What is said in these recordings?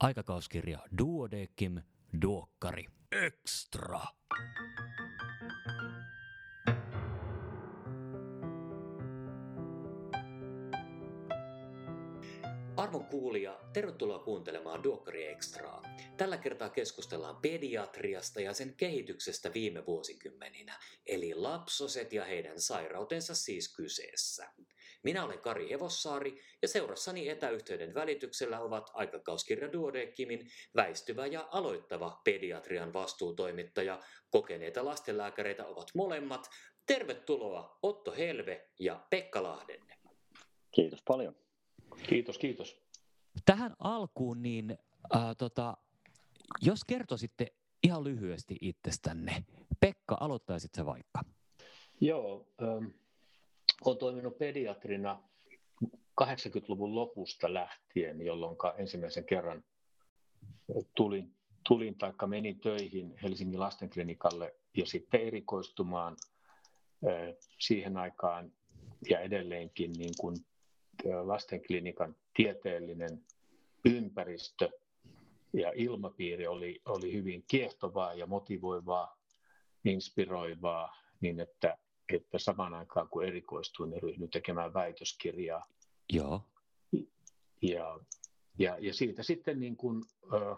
Aikakauskirja Duodekim Duokkari Extra. Arvon kuulija, tervetuloa kuuntelemaan Duokkari Extraa. Tällä kertaa keskustellaan pediatriasta ja sen kehityksestä viime vuosikymmeninä, eli lapsoset ja heidän sairautensa siis kyseessä. Minä olen Kari Hevossaari ja seurassani etäyhteyden välityksellä ovat aikakauskirja Duodekimin väistyvä ja aloittava pediatrian vastuutoimittaja. Kokeneita lastenlääkäreitä ovat molemmat. Tervetuloa Otto Helve ja Pekka Lahdenne. Kiitos paljon. Kiitos, kiitos. Tähän alkuun, niin äh, tota, jos kertoisitte ihan lyhyesti itsestänne. Pekka, aloittaisit se vaikka? Joo, ähm, olen toiminut pediatrina 80-luvun lopusta lähtien, jolloin ensimmäisen kerran tulin, tulin tai menin töihin Helsingin lastenklinikalle ja sitten erikoistumaan siihen aikaan ja edelleenkin niin kuin lastenklinikan tieteellinen ympäristö ja ilmapiiri oli, oli hyvin kiehtovaa ja motivoivaa, inspiroivaa, niin että, että samaan aikaan kun erikoistuin, niin ryhdyin tekemään väitöskirjaa. Joo. Ja, ja, ja siitä sitten niin kuin, ö,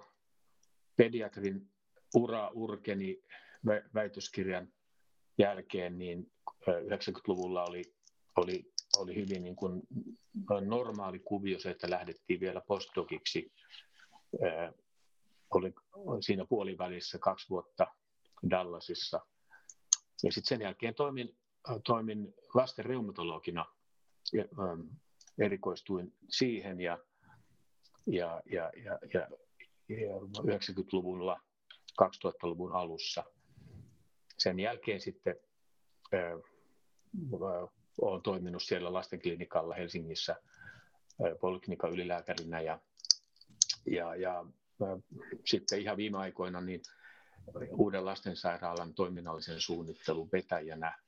pediatrin ura urkeni väitöskirjan jälkeen, niin 90-luvulla oli, oli oli hyvin niin kuin normaali kuvio se, että lähdettiin vielä postdociksi. Olin siinä puolivälissä kaksi vuotta Dallasissa. Ja sitten sen jälkeen toimin, toimin lasten reumatologina ja erikoistuin siihen ja, ja, ja, ja, ja, ja 90-luvulla, 2000-luvun alussa. Sen jälkeen sitten olen toiminut siellä lastenklinikalla Helsingissä poliklinikan ylilääkärinä ja, ja, ja sitten ihan viime aikoina niin uuden lastensairaalan toiminnallisen suunnittelun vetäjänä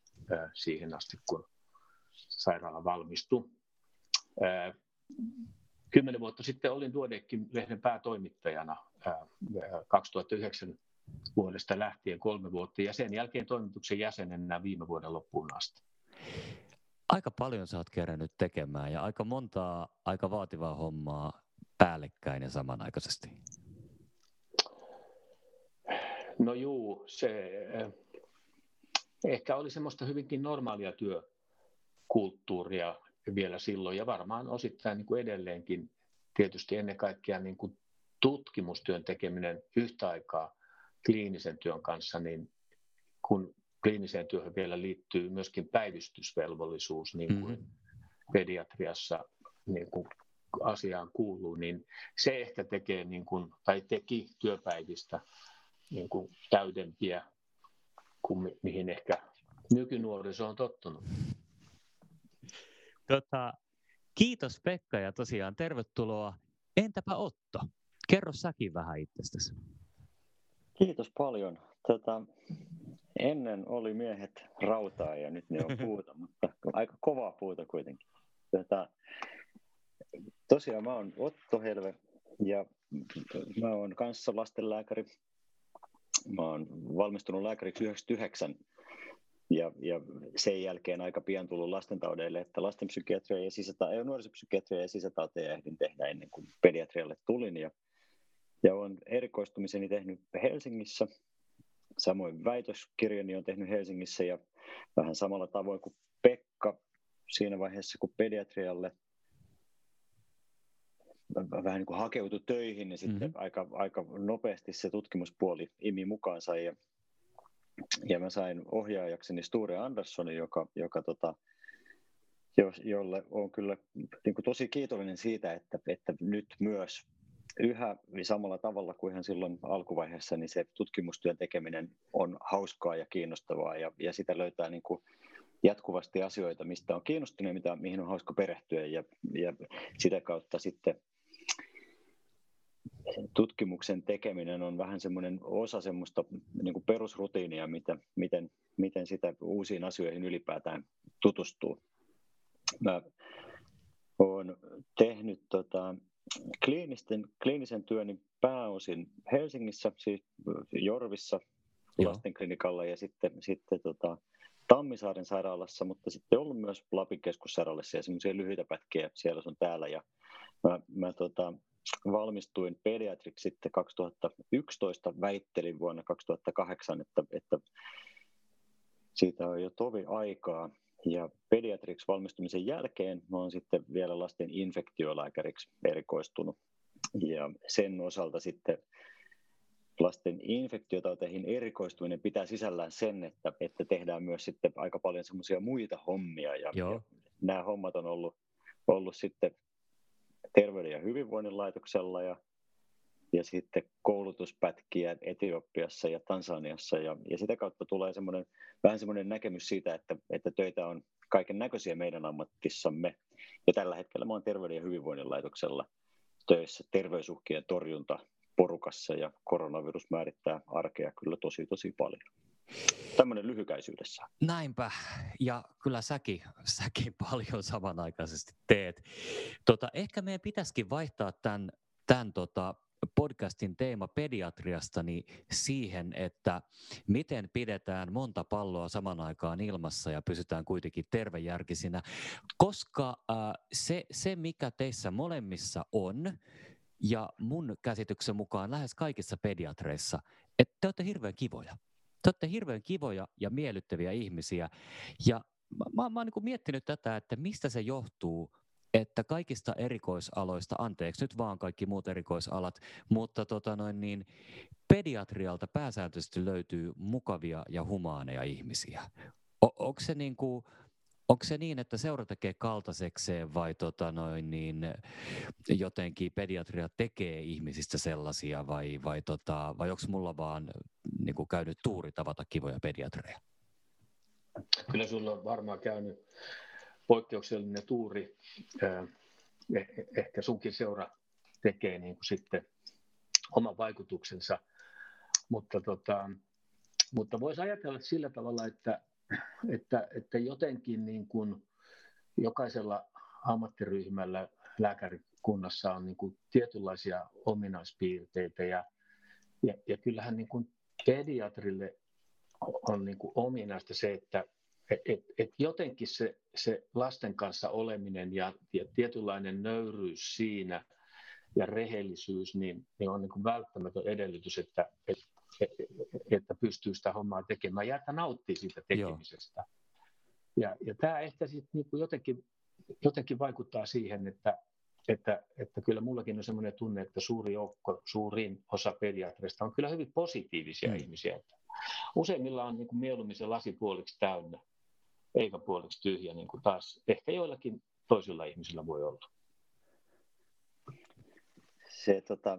siihen asti, kun sairaala valmistui. Kymmenen vuotta sitten olin Duodekin lehden päätoimittajana 2009 vuodesta lähtien kolme vuotta ja sen jälkeen toimituksen jäsenenä viime vuoden loppuun asti aika paljon sä oot kerännyt tekemään ja aika montaa aika vaativaa hommaa päällekkäin ja samanaikaisesti. No juu, se ehkä oli semmoista hyvinkin normaalia työkulttuuria vielä silloin ja varmaan osittain niin kuin edelleenkin tietysti ennen kaikkea niin kuin tutkimustyön tekeminen yhtä aikaa kliinisen työn kanssa, niin kun kliiniseen työhön vielä liittyy myöskin päivystysvelvollisuus, niin kuin mm-hmm. pediatriassa niin kuin asiaan kuuluu, niin se ehkä tekee niin kuin, tai teki työpäivistä niin kuin täydempiä kuin mi- mihin ehkä nykynuoriso on tottunut. Tota, kiitos Pekka ja tosiaan tervetuloa. Entäpä Otto? Kerro säkin vähän itsestäsi. Kiitos paljon. Tota, Ennen oli miehet rautaa ja nyt ne on puuta, mutta aika kovaa puuta kuitenkin. Tätä, tosiaan mä oon Otto Helve ja mä oon kanssa lastenlääkäri. Mä oon valmistunut lääkäriksi 99 ja, ja sen jälkeen aika pian tullut lastentaudeille, että lastenpsykiatria ja sisäta- ja nuorisopsykiatria ja sisätauteja ehdin tehdä ennen kuin pediatrialle tulin. Ja, ja olen erikoistumiseni tehnyt Helsingissä Samoin väitöskirjani on tehnyt Helsingissä ja vähän samalla tavoin kuin Pekka siinä vaiheessa, kun pediatrialle vähän niin kuin hakeutui töihin, niin sitten mm-hmm. aika, aika nopeasti se tutkimuspuoli imi mukaansa. Ja, ja mä sain ohjaajakseni Sture Anderssonin, joka, joka tota, jo, jolle on kyllä niin kuin tosi kiitollinen siitä, että, että nyt myös yhä samalla tavalla kuin ihan silloin alkuvaiheessa, niin se tutkimustyön tekeminen on hauskaa ja kiinnostavaa. Ja, ja sitä löytää niin kuin jatkuvasti asioita, mistä on kiinnostunut ja mitä, mihin on hauska perehtyä. Ja, ja sitä kautta sitten tutkimuksen tekeminen on vähän semmoinen osa semmoista niin kuin perusrutiinia, mitä, miten, miten sitä uusiin asioihin ylipäätään tutustuu. Mä olen tehnyt tota, kliinisten, kliinisen työni pääosin Helsingissä, siis Jorvissa lastenklinikalla ja sitten, sitten tota, Tammisaaren sairaalassa, mutta sitten ollut myös Lapin keskussairaalassa ja semmoisia lyhyitä pätkiä siellä sun täällä. Ja mä, mä tota, valmistuin pediatriksi sitten 2011, väittelin vuonna 2008, että, että siitä on jo tovi aikaa. Ja pediatriksi valmistumisen jälkeen oon sitten vielä lasten infektiolääkäriksi erikoistunut. Ja sen osalta sitten lasten infektiotauteihin erikoistuminen pitää sisällään sen, että, että tehdään myös sitten aika paljon semmoisia muita hommia. Ja, ja nämä hommat on ollut, ollut sitten Terveyden ja hyvinvoinnin laitoksella ja, ja sitten koulutuspätkiä Etiopiassa ja Tansaniassa. Ja, ja sitä kautta tulee semmoinen, vähän semmoinen näkemys siitä, että, että töitä on kaiken näköisiä meidän ammattissamme. Ja tällä hetkellä mä olen Terveyden ja hyvinvoinnin laitoksella töissä terveysuhkien torjunta porukassa ja koronavirus määrittää arkea kyllä tosi tosi paljon. Tämmöinen lyhykäisyydessä. Näinpä, ja kyllä säkin, säkin paljon samanaikaisesti teet. Tota, ehkä meidän pitäisikin vaihtaa tämän, tämän tota, podcastin teema pediatriasta niin siihen, että miten pidetään monta palloa saman aikaan ilmassa ja pysytään kuitenkin tervejärkisinä, koska äh, se, se, mikä teissä molemmissa on, ja mun käsityksen mukaan lähes kaikissa pediatreissa, että te olette hirveän kivoja. Te olette hirveän kivoja ja miellyttäviä ihmisiä. Ja mä, mä, mä oon niin miettinyt tätä, että mistä se johtuu, että kaikista erikoisaloista, anteeksi nyt vaan kaikki muut erikoisalat, mutta tota noin niin, pediatrialta pääsääntöisesti löytyy mukavia ja humaaneja ihmisiä. O- onko se niin kuin, Onko se niin, että seura tekee kaltaisekseen vai tota noin, niin, jotenkin pediatria tekee ihmisistä sellaisia vai, vai, tota, vai onko mulla vaan niin kuin käynyt tuuri tavata kivoja pediatreja? Kyllä sulla on varmaan käynyt poikkeuksellinen tuuri. Eh, ehkä sunkin seura tekee niin kuin sitten oman vaikutuksensa, mutta, tota, mutta voisi ajatella sillä tavalla, että että, että jotenkin niin kuin jokaisella ammattiryhmällä lääkärikunnassa on niin kuin tietynlaisia ominaispiirteitä ja, ja, ja kyllähän niin kuin pediatrille on niin kuin ominaista se, että et, et jotenkin se, se lasten kanssa oleminen ja, ja tietynlainen nöyryys siinä ja rehellisyys niin, niin on niin kuin välttämätön edellytys, että, että että pystyy sitä hommaa tekemään ja että nauttii siitä tekemisestä. Ja, ja tämä ehkä sitten niin jotenkin, jotenkin vaikuttaa siihen, että, että, että kyllä mullakin on sellainen tunne, että suuri joukko, suurin osa pediatreista on kyllä hyvin positiivisia mm. ihmisiä. Useimmilla on niin kuin mieluummin se lasi puoliksi täynnä, eikä puoliksi tyhjä, niin kuin taas ehkä joillakin toisilla ihmisillä voi olla se, tota,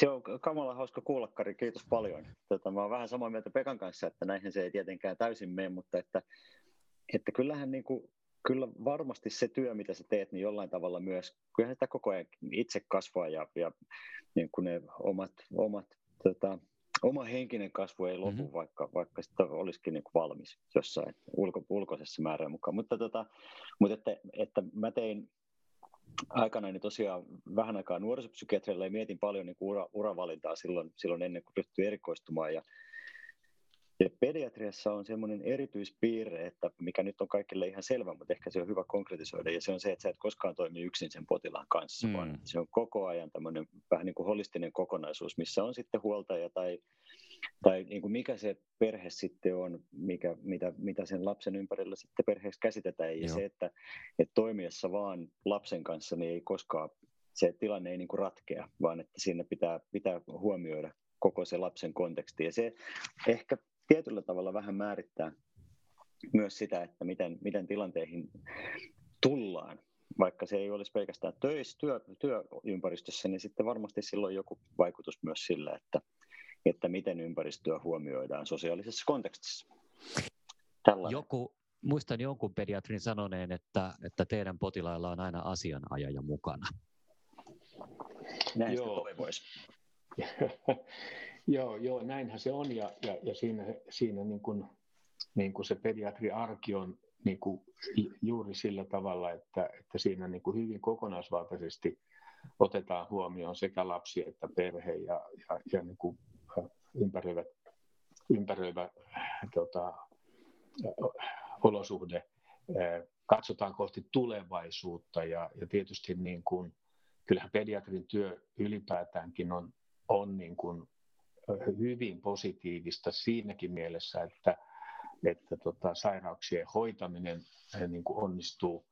se on kamala hauska kuulla, Kari, kiitos paljon. Tota, mä olen vähän samaa mieltä Pekan kanssa, että näihin se ei tietenkään täysin mene, mutta että, että kyllähän niin kuin, kyllä varmasti se työ, mitä sä teet, niin jollain tavalla myös, kyllähän sitä koko ajan itse kasvaa ja, ja niin kuin ne omat, omat tota, oma henkinen kasvu ei lopu, mm-hmm. vaikka, vaikka sitä olisikin niin kuin valmis jossain ulko, ulkoisessa määrän mukaan. Mutta, tota, mutta että, että mä tein aikana niin tosiaan vähän aikaa nuorisopsykiatrilla ja mietin paljon niin ura, uravalintaa silloin, silloin ennen kuin ryhtyi erikoistumaan. Ja, ja pediatriassa on semmoinen erityispiirre, että mikä nyt on kaikille ihan selvä, mutta ehkä se on hyvä konkretisoida, ja se on se, että sä et koskaan toimi yksin sen potilaan kanssa, mm. vaan se on koko ajan tämmöinen vähän niin kuin holistinen kokonaisuus, missä on sitten huoltaja tai tai niin kuin mikä se perhe sitten on, mikä, mitä, mitä sen lapsen ympärillä sitten perheeksi käsitetään. Ja Joo. se, että, että toimiessa vaan lapsen kanssa, niin ei koskaan, se tilanne ei niin kuin ratkea, vaan että siinä pitää, pitää huomioida koko se lapsen konteksti. Ja se ehkä tietyllä tavalla vähän määrittää myös sitä, että miten, miten tilanteihin tullaan. Vaikka se ei olisi pelkästään töissä, työ, työympäristössä, niin sitten varmasti silloin joku vaikutus myös sillä, että, että miten ympäristöä huomioidaan sosiaalisessa kontekstissa. Tällainen. Joku, muistan jonkun pediatrin sanoneen, että, että teidän potilailla on aina asianajaja mukana. Näin joo. toivoisi. joo, joo, näinhän se on ja, ja, ja siinä, siinä niin kuin, niin kuin se pediatriarki on niin kuin juuri sillä tavalla, että, että siinä niin kuin hyvin kokonaisvaltaisesti otetaan huomioon sekä lapsi että perhe ja, ja, ja niin kuin ympäröivä, ympäröivä tota, olosuhde. Katsotaan kohti tulevaisuutta ja, ja tietysti niin kuin, kyllähän pediatrin työ ylipäätäänkin on, on niin kuin hyvin positiivista siinäkin mielessä, että, että tota, sairauksien hoitaminen niin kuin onnistuu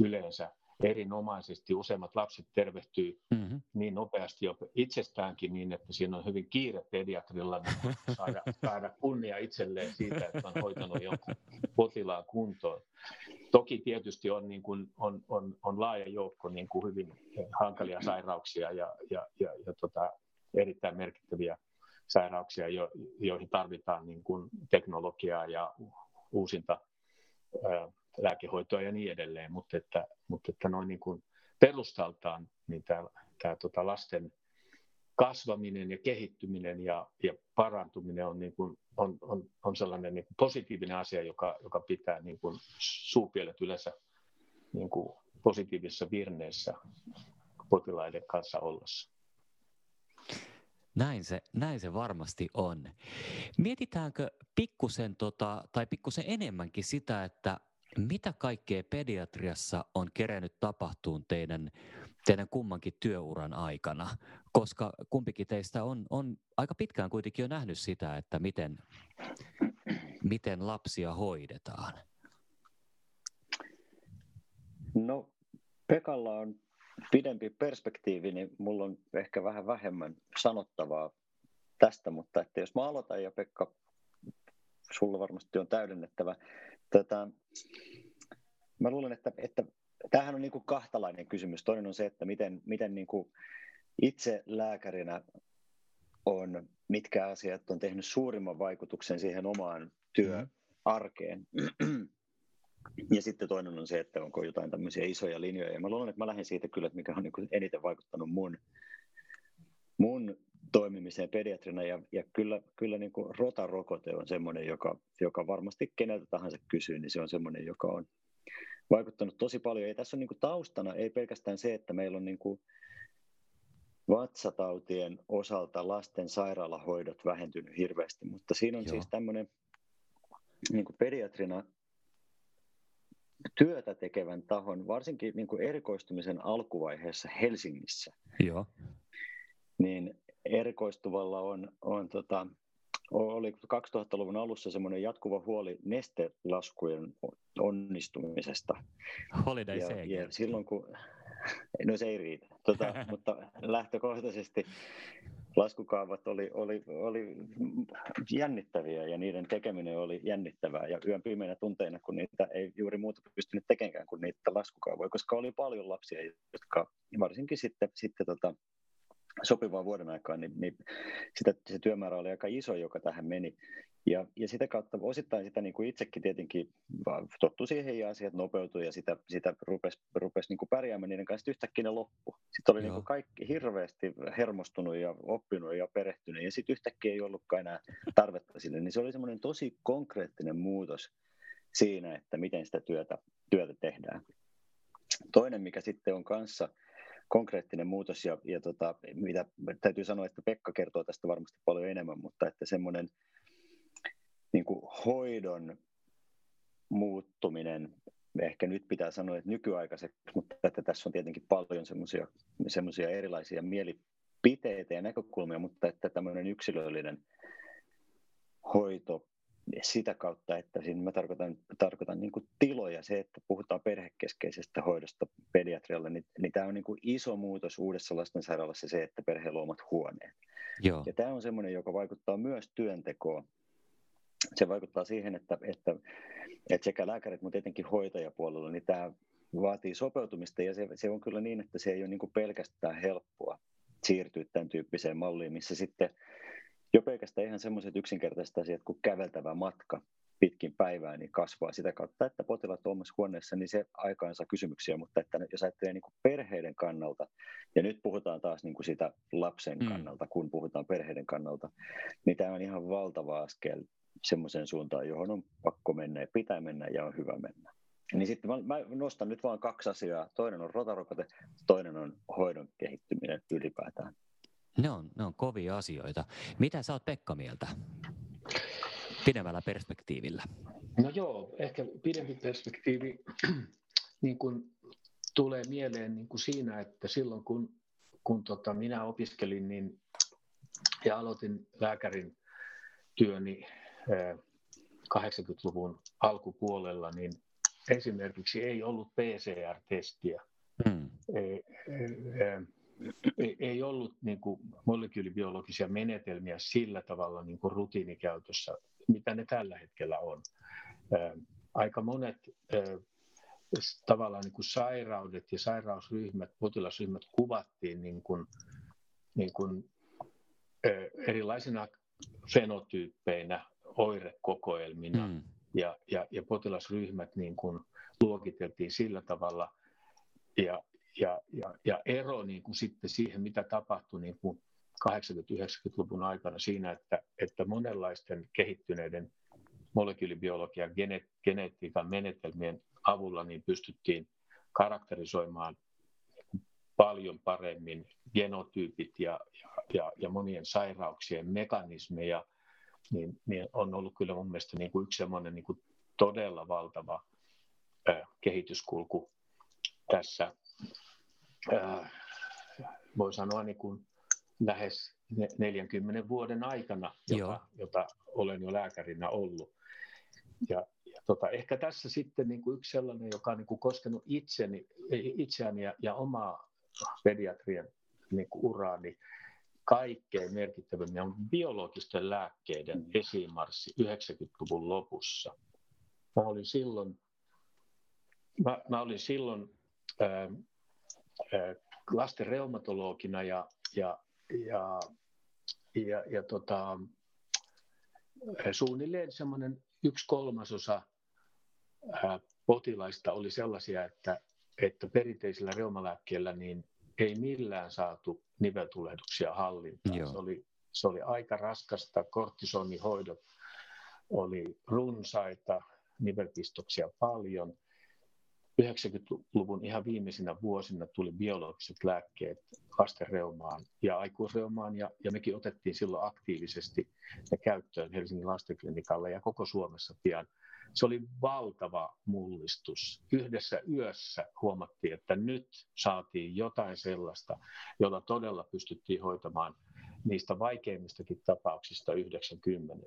yleensä erinomaisesti. Useimmat lapset tervehtyy mm-hmm. niin nopeasti jo itsestäänkin niin, että siinä on hyvin kiire pediatrilla niin saada, saada kunnia itselleen siitä, että on hoitanut jonkun potilaan kuntoon. Toki tietysti on, niin kuin, on, on, on laaja joukko niin kuin hyvin hankalia sairauksia ja, ja, ja, ja tota, erittäin merkittäviä sairauksia, jo, joihin tarvitaan niin kuin teknologiaa ja uusinta lääkehoitoa ja niin edelleen, mutta että, mutta että noin niin kuin perustaltaan niin tämä, tämä tota lasten kasvaminen ja kehittyminen ja, ja parantuminen on, niin kuin, on, on, on sellainen niin kuin positiivinen asia, joka, joka pitää niin kuin suupielet yleensä niin kuin positiivisessa virneessä potilaiden kanssa ollessa. Näin se, näin se varmasti on. Mietitäänkö pikkusen, tota, tai pikkusen enemmänkin sitä, että mitä kaikkea pediatriassa on kerennyt tapahtuun teidän, teidän kummankin työuran aikana? Koska kumpikin teistä on, on aika pitkään kuitenkin jo nähnyt sitä, että miten, miten lapsia hoidetaan. No, Pekalla on pidempi perspektiivi, niin mulla on ehkä vähän vähemmän sanottavaa tästä, mutta että jos mä aloitan ja Pekka, sulla varmasti on täydennettävä. Tätä, mä luulen, että, että tämähän on niin kuin kahtalainen kysymys. Toinen on se, että miten, miten niin kuin itse lääkärinä on, mitkä asiat on tehnyt suurimman vaikutuksen siihen omaan työarkeen. Mm. Ja sitten toinen on se, että onko jotain tämmöisiä isoja linjoja. Ja mä luulen, että mä lähden siitä kyllä, että mikä on niin eniten vaikuttanut mun, mun toimimiseen pediatrina. Ja, ja kyllä, kyllä niin kuin rotarokote on semmoinen, joka, joka varmasti keneltä tahansa kysyy, niin se on semmoinen, joka on vaikuttanut tosi paljon. Ja tässä on niin kuin taustana ei pelkästään se, että meillä on niin kuin vatsatautien osalta lasten sairaalahoidot vähentynyt hirveästi, mutta siinä on Joo. siis tämmöinen niin kuin pediatrina työtä tekevän tahon, varsinkin niin kuin erikoistumisen alkuvaiheessa Helsingissä, Joo. niin erikoistuvalla on, on tota, oli 2000-luvun alussa semmoinen jatkuva huoli nestelaskujen onnistumisesta. Holiday ja, ja silloin kun, no se ei riitä, tota, mutta lähtökohtaisesti laskukaavat oli, oli, oli jännittäviä ja niiden tekeminen oli jännittävää. Ja yön pimeinä tunteina, kun niitä ei juuri muuta pystynyt tekemään kuin niitä laskukaavoja, koska oli paljon lapsia, jotka varsinkin sitten, sitten tota, sopivaa vuoden aikaan, niin, niin sitä, se työmäärä oli aika iso, joka tähän meni. Ja, ja sitä kautta osittain sitä niin kuin itsekin tietenkin tottu siihen ja asiat nopeutui ja sitä, sitä rupesi rupes niin kuin pärjäämään niiden kanssa, yhtäkkiä ne loppu. Sitten oli niin kuin kaikki hirveästi hermostunut ja oppinut ja perehtynyt ja sitten yhtäkkiä ei ollutkaan enää tarvetta sille. Niin se oli semmoinen tosi konkreettinen muutos siinä, että miten sitä työtä, työtä tehdään. Toinen, mikä sitten on kanssa konkreettinen muutos ja, ja tota, mitä täytyy sanoa, että Pekka kertoo tästä varmasti paljon enemmän, mutta että semmoinen niin hoidon muuttuminen, ehkä nyt pitää sanoa, että nykyaikaiseksi, mutta että tässä on tietenkin paljon semmoisia erilaisia mielipiteitä ja näkökulmia, mutta että tämmöinen yksilöllinen hoito sitä kautta, että siinä mä tarkoitan, tarkoitan niin tiloja, se, että puhutaan perhekeskeisestä hoidosta pediatrialle, niin, niin tämä on niin kuin iso muutos uudessa lastensairaalassa se, että perhe luomat huoneet. Joo. Ja tämä on semmoinen, joka vaikuttaa myös työntekoon. Se vaikuttaa siihen, että, että, että sekä lääkärit, mutta etenkin hoitajapuolella, niin tämä vaatii sopeutumista ja se, se on kyllä niin, että se ei ole niin pelkästään helppoa siirtyä tämän tyyppiseen malliin, missä sitten jo pelkästään ihan semmoiset yksinkertaiset asiat kuin käveltävä matka pitkin päivää niin kasvaa sitä kautta, että potilaat on omassa huoneessa, niin se aikaansa kysymyksiä, mutta että jos ajattelee niin kuin perheiden kannalta, ja nyt puhutaan taas niin kuin sitä lapsen mm. kannalta, mm. kun puhutaan perheiden kannalta, niin tämä on ihan valtava askel semmoiseen suuntaan, johon on pakko mennä ja pitää mennä ja on hyvä mennä. Niin sitten mä, mä nostan nyt vain kaksi asiaa. Toinen on rotarokote, toinen on hoidon kehittyminen ylipäätään. Ne on, ne on kovia asioita. Mitä sä oot Pekka mieltä pidemmällä perspektiivillä? No joo, ehkä pidempi perspektiivi niin kuin tulee mieleen niin kuin siinä, että silloin kun, kun tota, minä opiskelin niin, ja aloitin lääkärin työni 80-luvun alkupuolella, niin esimerkiksi ei ollut PCR-testiä. Hmm. Ei, ei ollut niin kuin molekyylibiologisia menetelmiä sillä tavalla niin kuin rutiinikäytössä, mitä ne tällä hetkellä on. Aika monet tavallaan niin kuin sairaudet ja sairausryhmät, potilasryhmät kuvattiin niin kuin, niin kuin, erilaisina fenotyyppeinä, oirekokoelmina mm. ja, ja, ja potilasryhmät niin kuin luokiteltiin sillä tavalla. Ja, ja, ja, ja ero niin kuin sitten siihen, mitä tapahtui niin kuin 80-90-luvun aikana siinä, että, että monenlaisten kehittyneiden molekyylibiologian gene, genetiikan menetelmien avulla niin pystyttiin karakterisoimaan paljon paremmin genotyypit ja, ja, ja monien sairauksien mekanismeja, niin, niin on ollut kyllä mun mielestä niin kuin yksi semmoinen niin kuin todella valtava kehityskulku tässä, äh, voi sanoa niin kuin lähes 40 vuoden aikana, jota, jota olen jo lääkärinä ollut. Ja, ja tota, ehkä tässä sitten niin kuin yksi sellainen, joka on niin kuin koskenut itseni, itseäni ja, ja omaa pediatrian niin kuin uraani kaikkein merkittävimmin on biologisten lääkkeiden esimarssi 90-luvun lopussa. Mä olin silloin, mä, mä olin silloin ää, lasten reumatologina ja, ja, ja, ja, ja tota, suunnilleen semmoinen yksi kolmasosa potilaista oli sellaisia, että, että perinteisillä reumalääkkeillä niin ei millään saatu niveltulehduksia hallintaan. Se oli, se oli aika raskasta, kortisonihoidot oli runsaita, nivelpistoksia paljon. 90-luvun ihan viimeisinä vuosina tuli biologiset lääkkeet lastenreumaan ja aikuisreumaan, ja, ja mekin otettiin silloin aktiivisesti ne käyttöön Helsingin lastenklinikalle ja koko Suomessa pian. Se oli valtava mullistus. Yhdessä yössä huomattiin, että nyt saatiin jotain sellaista, jolla todella pystyttiin hoitamaan niistä vaikeimmistakin tapauksista 90.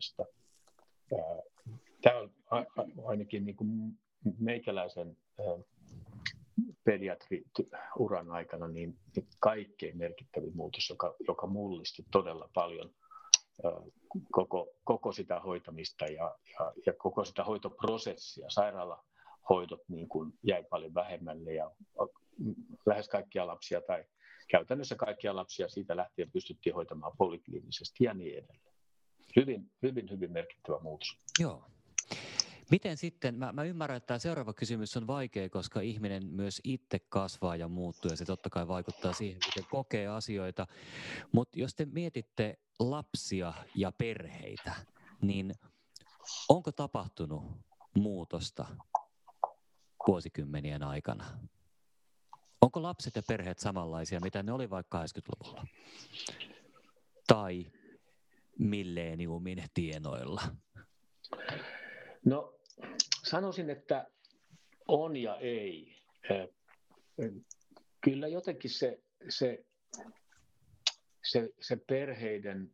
Tämä on ainakin niin kuin meikäläisen pediatriuran aikana niin, niin kaikkein merkittävin muutos, joka, joka mullisti todella paljon koko, koko sitä hoitamista ja, ja, ja koko sitä hoitoprosessia. Sairaalahoidot niin kuin jäi paljon vähemmälle ja lähes kaikkia lapsia tai käytännössä kaikkia lapsia siitä lähtien pystyttiin hoitamaan polikliinisesti ja niin edelleen. Hyvin, hyvin, hyvin merkittävä muutos. Joo. Miten sitten, mä, mä ymmärrän, että tämä seuraava kysymys on vaikea, koska ihminen myös itse kasvaa ja muuttuu ja se totta kai vaikuttaa siihen, miten kokee asioita. Mutta jos te mietitte lapsia ja perheitä, niin onko tapahtunut muutosta vuosikymmenien aikana? Onko lapset ja perheet samanlaisia, mitä ne oli vaikka 80-luvulla? Tai milleniumin tienoilla? No sanoisin, että on ja ei. Kyllä jotenkin se, se, se, se perheiden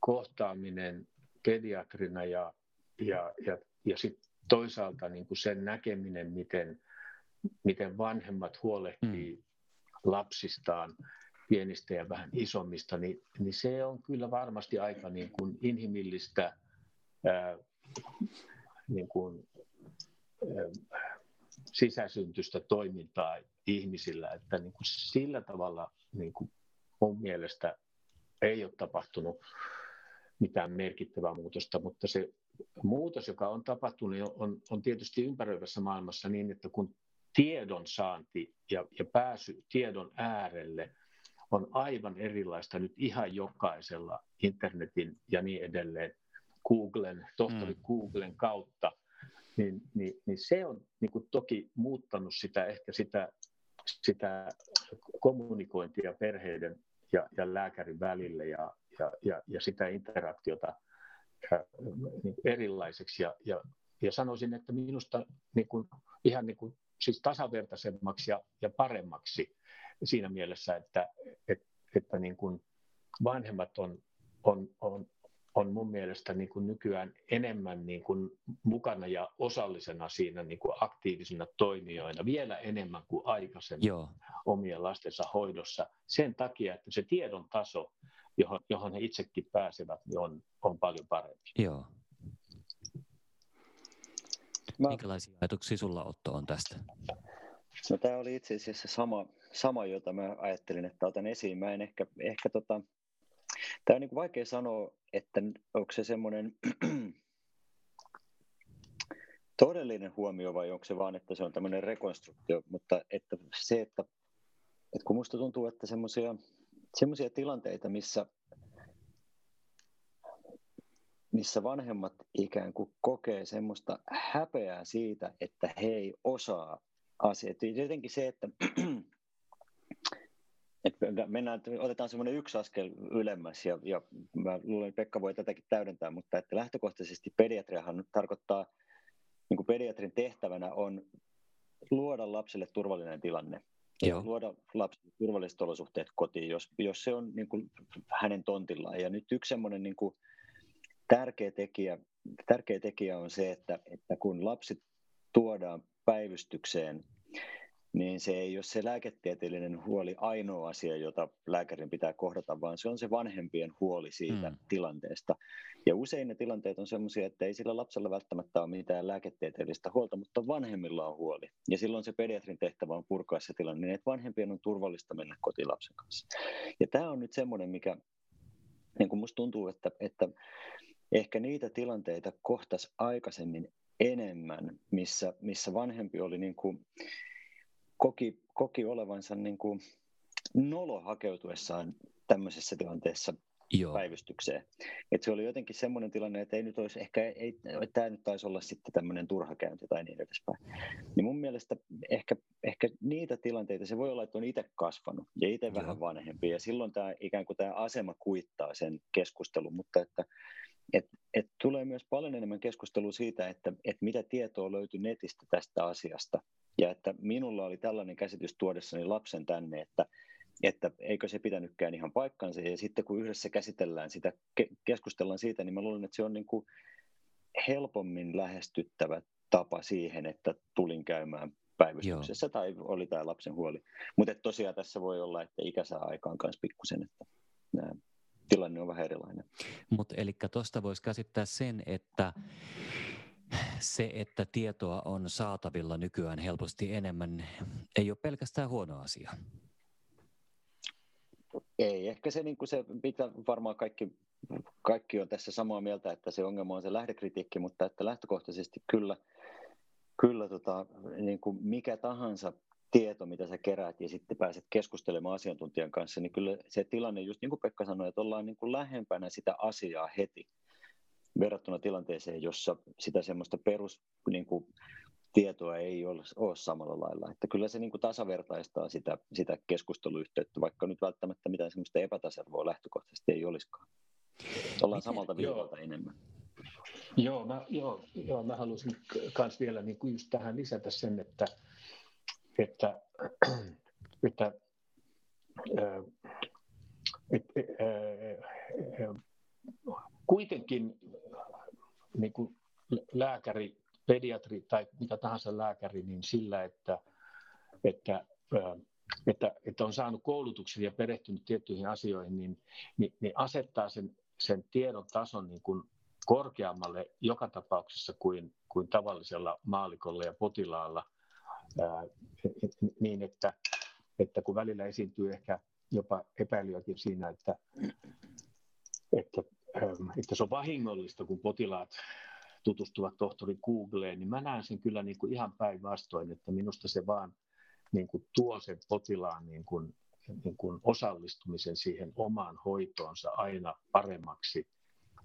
kohtaaminen pediatrina ja, ja, ja, ja sit toisaalta niin kuin sen näkeminen, miten, miten vanhemmat huolehtii mm. lapsistaan, pienistä ja vähän isommista, niin, niin se on kyllä varmasti aika niin kuin inhimillistä ää, niin kuin, sisäsyntystä toimintaa ihmisillä, että niin kuin sillä tavalla niin kuin mun mielestä ei ole tapahtunut mitään merkittävää muutosta, mutta se muutos, joka on tapahtunut, on, on tietysti ympäröivässä maailmassa niin, että kun tiedon saanti ja, ja pääsy tiedon äärelle on aivan erilaista nyt ihan jokaisella internetin ja niin edelleen Googlen, tohtori mm. Googlen kautta, niin, niin, niin se on niin kuin toki muuttanut sitä ehkä sitä, sitä kommunikointia perheiden ja, ja lääkärin välille ja, ja, ja, ja sitä interaktiota niin erilaiseksi. Ja, ja, ja sanoisin, että minusta niin kuin, ihan niin kuin, siis tasavertaisemmaksi ja, ja paremmaksi siinä mielessä, että, että, että niin kuin vanhemmat on, on, on, on mun mielestä niin kuin nykyään enemmän niin kuin mukana ja osallisena siinä niin kuin aktiivisina toimijoina, vielä enemmän kuin aikaisemmin Joo. omien lastensa hoidossa. Sen takia, että se tiedon taso, johon, johon he itsekin pääsevät, niin on, on paljon parempi. Joo. Mä... Minkälaisia ajatuksia sulla Otto on tästä? No, tämä oli itse asiassa sama, sama, jota mä ajattelin, että otan esiin. Mä en ehkä, ehkä tota, Tämä on niin vaikea sanoa, että onko se semmoinen todellinen huomio vai onko se vaan, että se on tämmöinen rekonstruktio, mutta että se, että, että kun musta tuntuu, että semmoisia semmoisia tilanteita, missä, missä vanhemmat ikään kuin kokee semmoista häpeää siitä, että he ei osaa asiat. Jotenkin se, että että mennään, otetaan semmoinen yksi askel ylemmäs ja, ja mä luulen, että Pekka voi tätäkin täydentää, mutta että lähtökohtaisesti pediatriahan tarkoittaa, niin kuin pediatrin tehtävänä on luoda lapselle turvallinen tilanne. Joo. Luoda lapselle turvalliset olosuhteet kotiin, jos, jos se on niin kuin hänen tontillaan. Ja nyt yksi semmoinen niin kuin tärkeä, tekijä, tärkeä tekijä on se, että, että kun lapsi tuodaan päivystykseen niin se ei ole se lääketieteellinen huoli ainoa asia, jota lääkärin pitää kohdata, vaan se on se vanhempien huoli siitä mm. tilanteesta. Ja usein ne tilanteet on sellaisia, että ei sillä lapsella välttämättä ole mitään lääketieteellistä huolta, mutta vanhemmilla on huoli. Ja silloin se pediatrin tehtävä on purkaa se tilanne, niin että vanhempien on turvallista mennä kotilapsen kanssa. Ja tämä on nyt semmoinen, mikä niin kuin musta tuntuu, että, että ehkä niitä tilanteita kohtas aikaisemmin enemmän, missä, missä vanhempi oli niin kuin, koki, koki olevansa niin kuin nolo hakeutuessaan tämmöisessä tilanteessa Joo. päivystykseen. Et se oli jotenkin semmoinen tilanne, että ei nyt olisi ehkä, ei, tämä nyt taisi olla sitten tämmöinen turhakäynti tai niin edespäin. Niin mun mielestä ehkä, ehkä niitä tilanteita, se voi olla, että on itse kasvanut ja itse vähän vanhempi ja silloin tämä ikään kuin tämä asema kuittaa sen keskustelun, mutta että et, et tulee myös paljon enemmän keskustelua siitä, että et mitä tietoa löytyy netistä tästä asiasta ja että minulla oli tällainen käsitys tuodessani lapsen tänne, että, että eikö se pitänytkään ihan paikkansa. Ja sitten kun yhdessä käsitellään sitä, keskustellaan siitä, niin mä luulen, että se on niin kuin helpommin lähestyttävä tapa siihen, että tulin käymään päivystyksessä Joo. tai oli tämä lapsen huoli. Mutta tosiaan tässä voi olla, että ikä saa aikaan myös pikkusen, että nämä tilanne on vähän erilainen. Mutta eli tuosta voisi käsittää sen, että se, että tietoa on saatavilla nykyään helposti enemmän, ei ole pelkästään huono asia. Ei, ehkä se, niin kuin se pitää varmaan kaikki, kaikki on tässä samaa mieltä, että se ongelma on se lähdekritiikki, mutta että lähtökohtaisesti kyllä, kyllä tota, niin kuin mikä tahansa tieto, mitä sä keräät ja sitten pääset keskustelemaan asiantuntijan kanssa, niin kyllä se tilanne, just niin kuin Pekka sanoi, että ollaan niin kuin lähempänä sitä asiaa heti verrattuna tilanteeseen, jossa sitä semmoista perus niin kuin, tietoa ei ole, ole samalla lailla. Että kyllä se niin kuin tasavertaistaa sitä, sitä keskusteluyhteyttä, vaikka nyt välttämättä mitään semmoista epätasarvoa lähtökohtaisesti ei olisikaan. Ollaan Miten? samalta viivalta enemmän. Joo, mä, joo, joo, mä haluaisin myös vielä niin kuin just tähän lisätä sen, että, että, että, että, että, että kuitenkin niin kuin lääkäri, pediatri tai mitä tahansa lääkäri, niin sillä, että, että, että, että on saanut koulutuksen ja perehtynyt tiettyihin asioihin, niin, niin, niin asettaa sen, sen tiedon tason niin kuin korkeammalle joka tapauksessa kuin, kuin tavallisella maalikolla ja potilaalla, ää, niin että, että kun välillä esiintyy ehkä jopa epäilyäkin siinä, että, että että se on vahingollista, kun potilaat tutustuvat tohtori Googleen, niin mä näen sen kyllä niin kuin ihan päinvastoin, että minusta se vaan niin kuin tuo sen potilaan niin kuin, niin kuin osallistumisen siihen omaan hoitoonsa aina paremmaksi.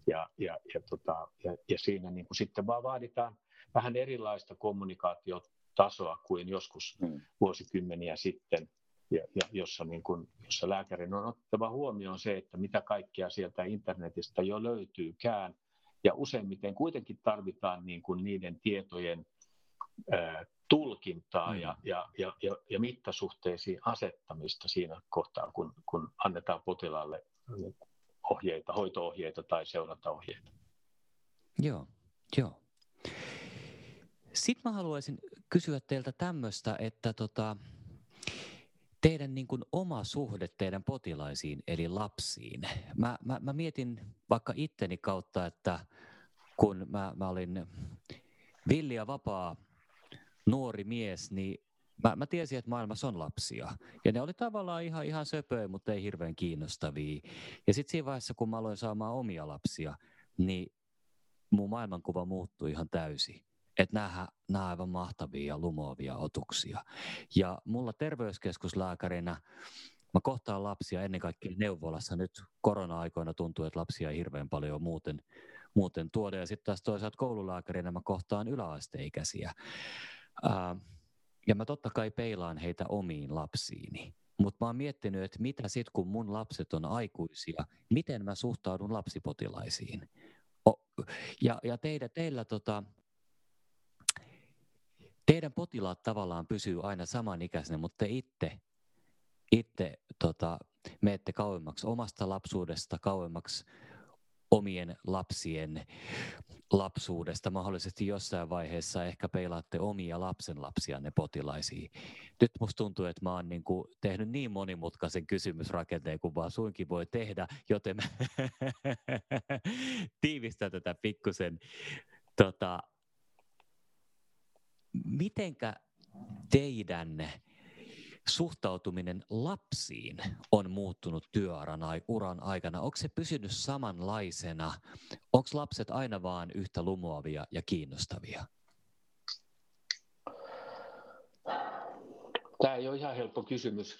Ja, ja, ja, tota, ja, ja siinä niin kuin sitten vaan vaaditaan, vähän erilaista kommunikaatiotasoa kuin joskus mm. vuosikymmeniä sitten, ja, ja jossa, niin kuin, jossa lääkärin on ottava huomioon se, että mitä kaikkea sieltä internetistä jo löytyykään, ja useimmiten kuitenkin tarvitaan niin kuin niiden tietojen ää, tulkintaa mm. ja, ja, ja, ja, ja mittasuhteisiin asettamista siinä kohtaa, kun, kun annetaan potilaalle ohjeita, hoitoohjeita tai seurantaohjeita. Joo, joo. Sitten mä haluaisin kysyä teiltä tämmöistä, että tota, teidän niin kuin oma suhde teidän potilaisiin, eli lapsiin. Mä, mä, mä mietin vaikka itteni kautta, että kun mä, mä olin villi ja vapaa nuori mies, niin mä, mä tiesin, että maailmassa on lapsia. Ja ne oli tavallaan ihan, ihan söpöjä, mutta ei hirveän kiinnostavia. Ja sitten siinä vaiheessa, kun mä aloin saamaan omia lapsia, niin mun maailmankuva muuttui ihan täysin. Että nämä, nämä aivan mahtavia ja lumoavia otuksia. Ja mulla terveyskeskuslääkärinä Mä kohtaan lapsia ennen kaikkea neuvolassa. Nyt korona-aikoina tuntuu, että lapsia ei hirveän paljon muuten, muuten tuoda. Ja sitten taas toisaalta koululääkärinä mä kohtaan yläasteikäisiä. Ää, ja mä totta kai peilaan heitä omiin lapsiini. Mutta mä oon miettinyt, että mitä sitten kun mun lapset on aikuisia, miten mä suhtaudun lapsipotilaisiin. O, ja ja teidän, teillä tota, teidän potilaat tavallaan pysyy aina samanikäisenä, mutta te itse, itse tota, menette kauemmaksi omasta lapsuudesta, kauemmaksi omien lapsien lapsuudesta. Mahdollisesti jossain vaiheessa ehkä peilaatte omia lapsen lapsianne potilaisiin. Nyt musta tuntuu, että mä oon niin kuin tehnyt niin monimutkaisen kysymysrakenteen kuin vaan suinkin voi tehdä, joten mä tiivistän tätä pikkusen. Tota, mitenkä teidän suhtautuminen lapsiin on muuttunut työuran uran aikana? Onko se pysynyt samanlaisena? Onko lapset aina vaan yhtä lumoavia ja kiinnostavia? Tämä ei ole ihan helppo kysymys.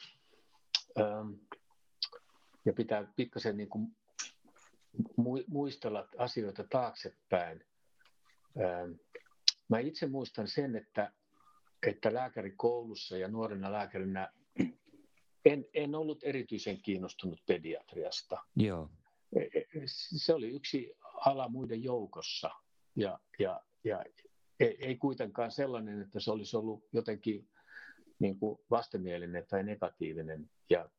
Ja pitää pikkasen niin kuin muistella asioita taaksepäin. Mä itse muistan sen, että että lääkärikoulussa ja nuorena lääkärinä en, en ollut erityisen kiinnostunut pediatriasta. Joo. E, e, se oli yksi ala muiden joukossa ja, ja, ja ei, ei kuitenkaan sellainen, että se olisi ollut jotenkin niin kuin vastenmielinen tai negatiivinen. Ja,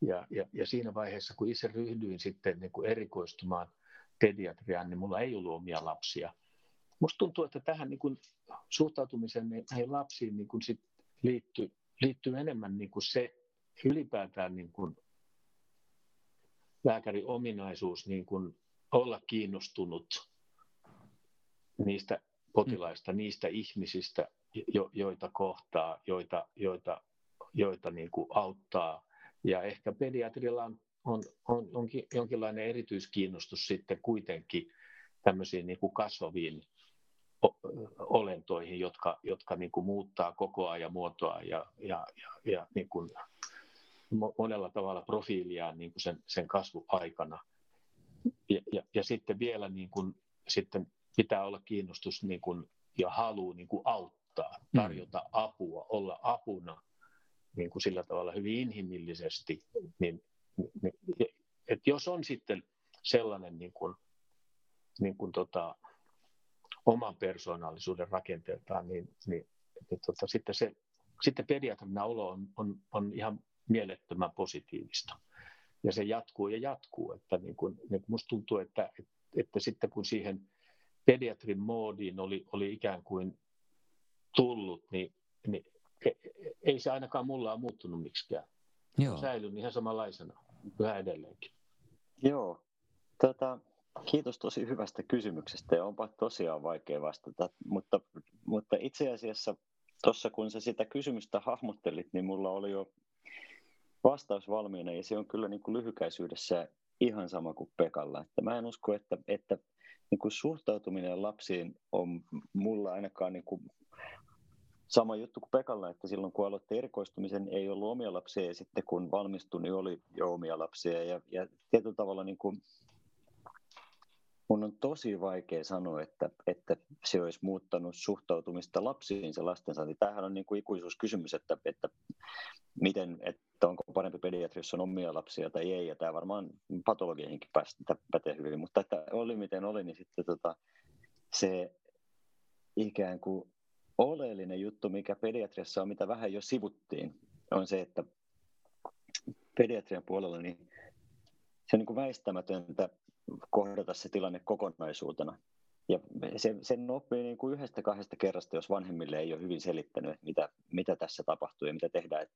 ja, ja, ja siinä vaiheessa, kun itse ryhdyin sitten niin kuin erikoistumaan pediatriaan, niin mulla ei ollut omia lapsia. Musta tuntuu, että tähän niin kuin suhtautumiseen näihin lapsiin niin kuin sit liittyy, liittyy enemmän niin kuin se ylipäätään niin kuin lääkärin ominaisuus niin kuin olla kiinnostunut niistä potilaista, mm. niistä ihmisistä, jo, joita kohtaa, joita, joita, joita niin kuin auttaa. Ja ehkä pediatrilla on, on, on onkin, jonkinlainen erityiskiinnostus sitten kuitenkin tämmöisiin niin kuin kasvaviin olentoihin, jotka, jotka niin kuin muuttaa koko ajan muotoa ja, ja, ja, ja niin kuin monella tavalla profiiliaan niin kuin sen, sen kasvuaikana. Ja, ja, ja sitten vielä niin kuin, sitten pitää olla kiinnostus niin kuin, ja halu niin kuin auttaa, mm. tarjota apua, olla apuna niin kuin sillä tavalla hyvin inhimillisesti. Niin, niin, että jos on sitten sellainen niin kuin, niin kuin tota, oman persoonallisuuden rakenteeltaan, niin, niin, niin tota, sitten, se, sitten pediatrina olo on, on, on ihan mielettömän positiivista. Ja se jatkuu ja jatkuu. Että niin kun, niin musta tuntuu, että, että, että sitten kun siihen pediatrin moodiin oli, oli ikään kuin tullut, niin, niin e, e, ei se ainakaan mulla ole muuttunut miksikään. Joo. Säilynyt ihan samanlaisena yhä edelleenkin. Joo. Tota, Kiitos tosi hyvästä kysymyksestä. Ja onpa tosiaan vaikea vastata, mutta, mutta itse asiassa tuossa kun sä sitä kysymystä hahmottelit, niin mulla oli jo vastaus valmiina. Ja se on kyllä niin kuin lyhykäisyydessä ihan sama kuin Pekalla. Että mä en usko, että, että niin kuin suhtautuminen lapsiin on mulla ainakaan niin kuin sama juttu kuin Pekalla, että silloin kun aloitti erikoistumisen ei ollut omia lapsia. Ja sitten kun valmistui, niin oli jo omia lapsia. Ja, ja tietyllä tavalla niin kuin mun on tosi vaikea sanoa, että, että se olisi muuttanut suhtautumista lapsiin se lastensaanti. Tämähän on niin kuin ikuisuuskysymys, että, että miten, että onko parempi pediatri, jos on omia lapsia tai ei, ja tämä varmaan patologiahinkin pätee hyvin, mutta että oli miten oli, niin sitten tota, se ikään kuin oleellinen juttu, mikä pediatriassa on, mitä vähän jo sivuttiin, on se, että pediatrian puolella niin se on niin kuin väistämätöntä kohdata se tilanne kokonaisuutena. Ja se, sen oppii niin kuin yhdestä kahdesta kerrasta, jos vanhemmille ei ole hyvin selittänyt, mitä, mitä tässä tapahtuu ja mitä tehdään.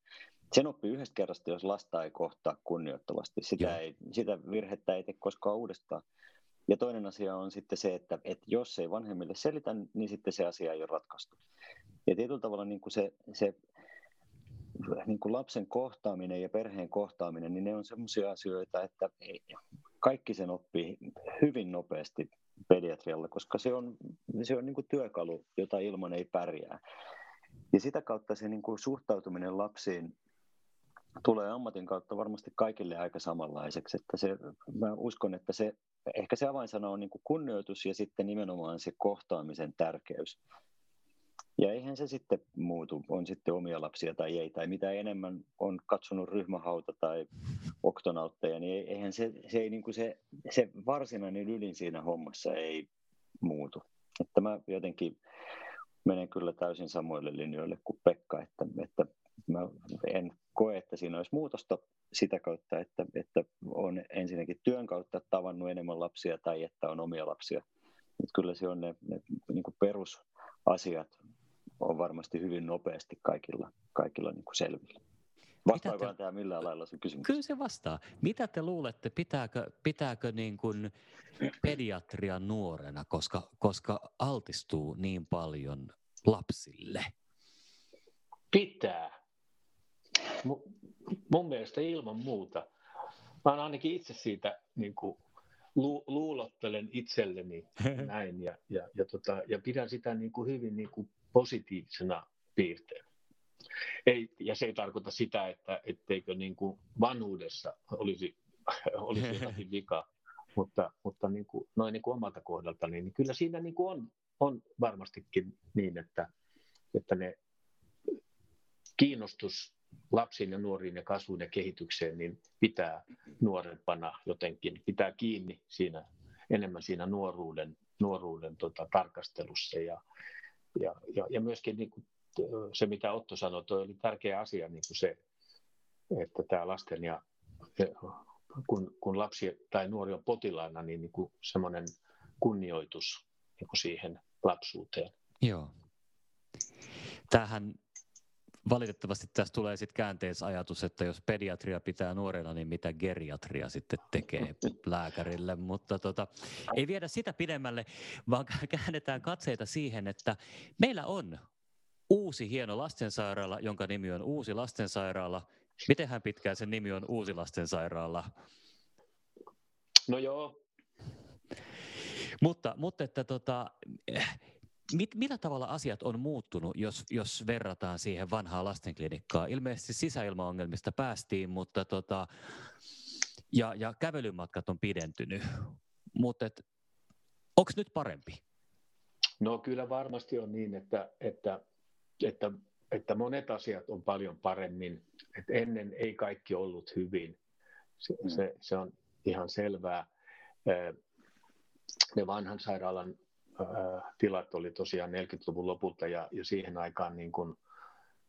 Sen oppii yhdestä kerrasta, jos lasta ei kohtaa kunnioittavasti. Sitä, ei, sitä virhettä ei tee koskaan uudestaan. Ja toinen asia on sitten se, että, että jos ei vanhemmille selitä, niin sitten se asia ei ole ratkaistu. Ja tietyllä tavalla niin kuin se, se niin kuin lapsen kohtaaminen ja perheen kohtaaminen, niin ne on sellaisia asioita, että kaikki sen oppii hyvin nopeasti pediatrialla, koska se on, se on niin kuin työkalu, jota ilman ei pärjää. Ja sitä kautta se niin kuin suhtautuminen lapsiin tulee ammatin kautta varmasti kaikille aika samanlaiseksi. Että se, mä uskon, että se, ehkä se avainsana on niin kuin kunnioitus ja sitten nimenomaan se kohtaamisen tärkeys. Ja eihän se sitten muutu, on sitten omia lapsia tai ei, tai mitä enemmän on katsonut ryhmähauta tai oktonautteja, niin eihän se, se, ei, niin kuin se, se varsinainen ydin siinä hommassa ei muutu. Että mä jotenkin menen kyllä täysin samoille linjoille kuin Pekka, että, että mä en koe, että siinä olisi muutosta sitä kautta, että, että on ensinnäkin työn kautta tavannut enemmän lapsia tai että on omia lapsia. Mutta kyllä se on ne, ne niin perusasiat on varmasti hyvin nopeasti kaikilla, kaikilla niin kuin selvillä. Vastaako te... tämä millään lailla se kysymys? Kyllä se vastaa. Mitä te luulette, pitääkö, pitääkö niin kuin pediatria nuorena, koska, koska altistuu niin paljon lapsille? Pitää. mun mielestä ilman muuta. Mä oon ainakin itse siitä niin kuin, lu, luulottelen itselleni näin ja, ja, ja, tota, ja pidän sitä niin kuin hyvin niin kuin positiivisena piirteenä. Ei, ja se ei tarkoita sitä, että etteikö niin kuin vanhuudessa olisi, olisi jotakin vikaa, mutta, mutta niin kuin, noin niin kuin omalta kohdalta, niin, niin kyllä siinä niin kuin on, on varmastikin niin, että, että ne kiinnostus lapsiin ja nuoriin ja kasvuun ja kehitykseen, niin pitää nuorempana jotenkin, pitää kiinni siinä enemmän siinä nuoruuden, nuoruuden tota, tarkastelussa ja, ja, ja, ja myöskin niin kuin se, mitä Otto sanoi, toi oli tärkeä asia niin kuin se, että tämä lasten ja kun, kun lapsi tai nuori on potilaana, niin, niin kuin semmoinen kunnioitus niin kuin siihen lapsuuteen. Joo. Tämähän valitettavasti tässä tulee sitten käänteisajatus, että jos pediatria pitää nuorena, niin mitä geriatria sitten tekee lääkärille. Mutta tota, ei viedä sitä pidemmälle, vaan käännetään katseita siihen, että meillä on uusi hieno lastensairaala, jonka nimi on Uusi lastensairaala. Mitenhän pitkään sen nimi on Uusi lastensairaala? No joo. Mutta, mutta että tota, mit, millä tavalla asiat on muuttunut, jos, jos verrataan siihen vanhaan lastenklinikkaan? Ilmeisesti sisäilmaongelmista päästiin, mutta tota, ja, ja kävelymatkat on pidentynyt. Mutta onko nyt parempi? No kyllä varmasti on niin, että, että, että, että monet asiat on paljon paremmin. Et ennen ei kaikki ollut hyvin. Se, mm. se, se on ihan selvää. Ne vanhan sairaalan tilat oli tosiaan 40-luvun lopulta ja, ja siihen aikaan niin kuin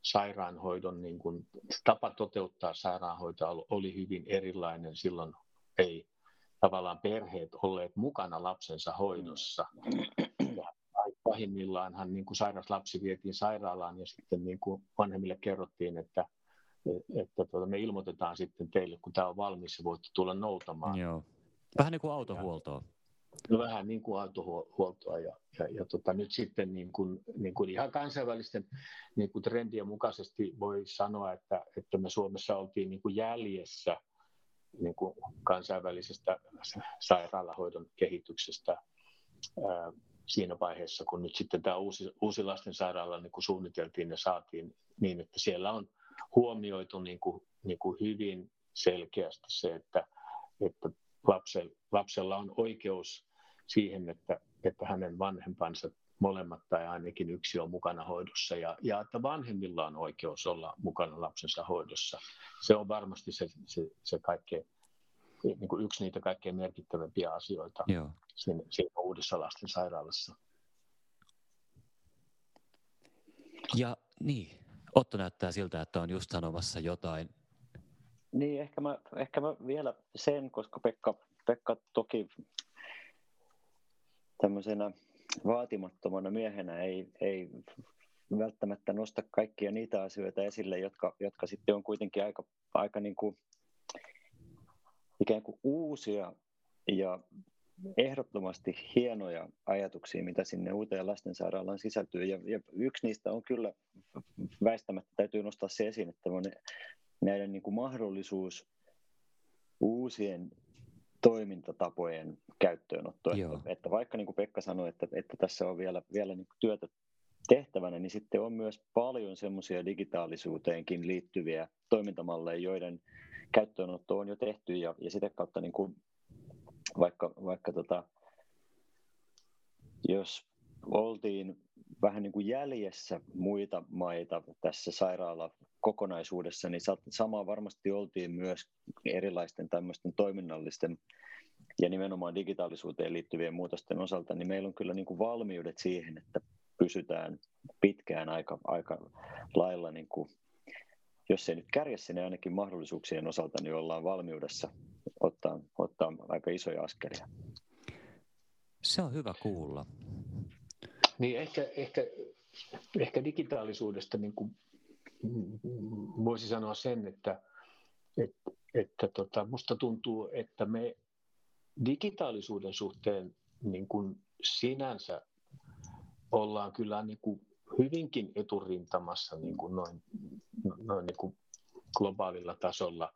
sairaanhoidon niin kuin, tapa toteuttaa sairaanhoitoa oli hyvin erilainen. Silloin ei tavallaan perheet olleet mukana lapsensa hoidossa. Ja pahimmillaanhan niin kuin sairas lapsi vietiin sairaalaan ja sitten niin kuin vanhemmille kerrottiin, että, että tuota, me ilmoitetaan sitten teille, kun tämä on valmis ja voitte tulla noutamaan. Joo. Vähän niin kuin autohuoltoa. No vähän niin kuin autohuoltoa ja, ja, ja tota, nyt sitten niin kuin, niin kuin ihan kansainvälisten niin kuin trendien mukaisesti voi sanoa, että, että me Suomessa oltiin niin kuin jäljessä niin kuin kansainvälisestä sairaalahoidon kehityksestä ää, siinä vaiheessa, kun nyt sitten tämä uusi, uusi lastensairaala niin kuin suunniteltiin ja saatiin niin, että siellä on huomioitu niin kuin, niin kuin hyvin selkeästi se, että, että lapsella, lapsella on oikeus siihen, että, että hänen vanhempansa molemmat tai ainakin yksi on mukana hoidossa ja, ja että vanhemmilla on oikeus olla mukana lapsensa hoidossa. Se on varmasti se, se, se kaikkein, niin kuin yksi niitä kaikkein merkittävämpiä asioita Joo. Siinä, siinä uudessa lastensairaalassa. Ja niin, Otto näyttää siltä, että on just sanomassa jotain. Niin, ehkä mä, ehkä mä vielä sen, koska Pekka, Pekka toki tämmöisenä vaatimattomana miehenä ei, ei välttämättä nosta kaikkia niitä asioita esille, jotka, jotka sitten on kuitenkin aika, aika niin kuin, ikään kuin uusia ja ehdottomasti hienoja ajatuksia, mitä sinne uuteen lastensairaalaan sisältyy. Ja, ja yksi niistä on kyllä väistämättä, täytyy nostaa se esiin, että näiden niin kuin mahdollisuus uusien toimintatapojen käyttöönotto. Että, että vaikka niin kuin Pekka sanoi, että, että tässä on vielä, vielä niin kuin työtä tehtävänä, niin sitten on myös paljon semmoisia digitaalisuuteenkin liittyviä toimintamalleja, joiden käyttöönotto on jo tehty ja, ja sitä kautta niin kuin vaikka, vaikka tota, jos oltiin vähän niin kuin jäljessä muita maita tässä sairaala kokonaisuudessa, niin samaa varmasti oltiin myös erilaisten tämmöisten toiminnallisten ja nimenomaan digitaalisuuteen liittyvien muutosten osalta, niin meillä on kyllä niin kuin valmiudet siihen, että pysytään pitkään aika, aika lailla, niin kuin, jos ei nyt kärjessä, niin ainakin mahdollisuuksien osalta niin ollaan valmiudessa ottaa, ottaa aika isoja askelia. Se on hyvä kuulla. Niin ehkä, ehkä, ehkä digitaalisuudesta niin kuin voisi sanoa sen, että, että, että tota, musta tuntuu, että me digitaalisuuden suhteen niin kuin sinänsä ollaan kyllä niin kuin hyvinkin eturintamassa niin kuin noin, noin niin kuin globaalilla tasolla.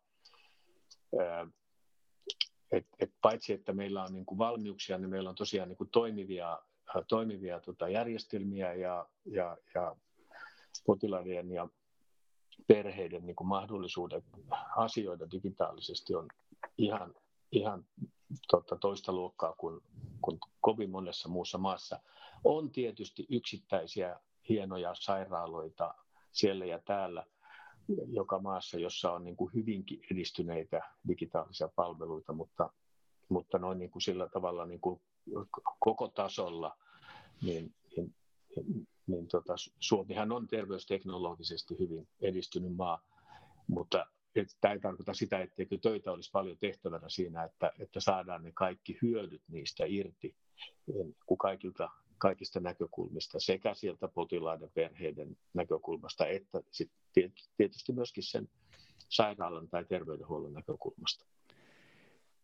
Et, et paitsi että meillä on niin kuin valmiuksia, niin meillä on tosiaan niin kuin toimivia, toimivia tota järjestelmiä ja, ja, ja potilaiden ja perheiden niin kuin mahdollisuudet asioida digitaalisesti on ihan, ihan tota, toista luokkaa kuin, kuin kovin monessa muussa maassa. On tietysti yksittäisiä hienoja sairaaloita siellä ja täällä, joka maassa, jossa on niin kuin hyvinkin edistyneitä digitaalisia palveluita, mutta, mutta noin niin kuin sillä tavalla niin kuin koko tasolla, niin, niin, niin tota, Suomihan on terveysteknologisesti hyvin edistynyt maa, mutta tämä ei tarkoita sitä, etteikö töitä olisi paljon tehtävänä siinä, että, että saadaan ne kaikki hyödyt niistä irti kun kaikilta, kaikista näkökulmista, sekä sieltä potilaiden perheiden näkökulmasta, että sit tietysti myöskin sen sairaalan tai terveydenhuollon näkökulmasta.